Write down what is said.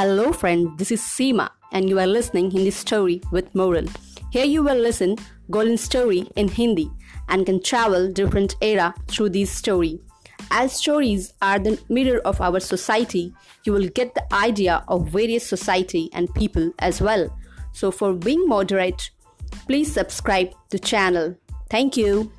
Hello, friend. This is Seema, and you are listening Hindi story with moral. Here you will listen golden story in Hindi and can travel different era through this story. As stories are the mirror of our society, you will get the idea of various society and people as well. So for being moderate, please subscribe to channel. Thank you.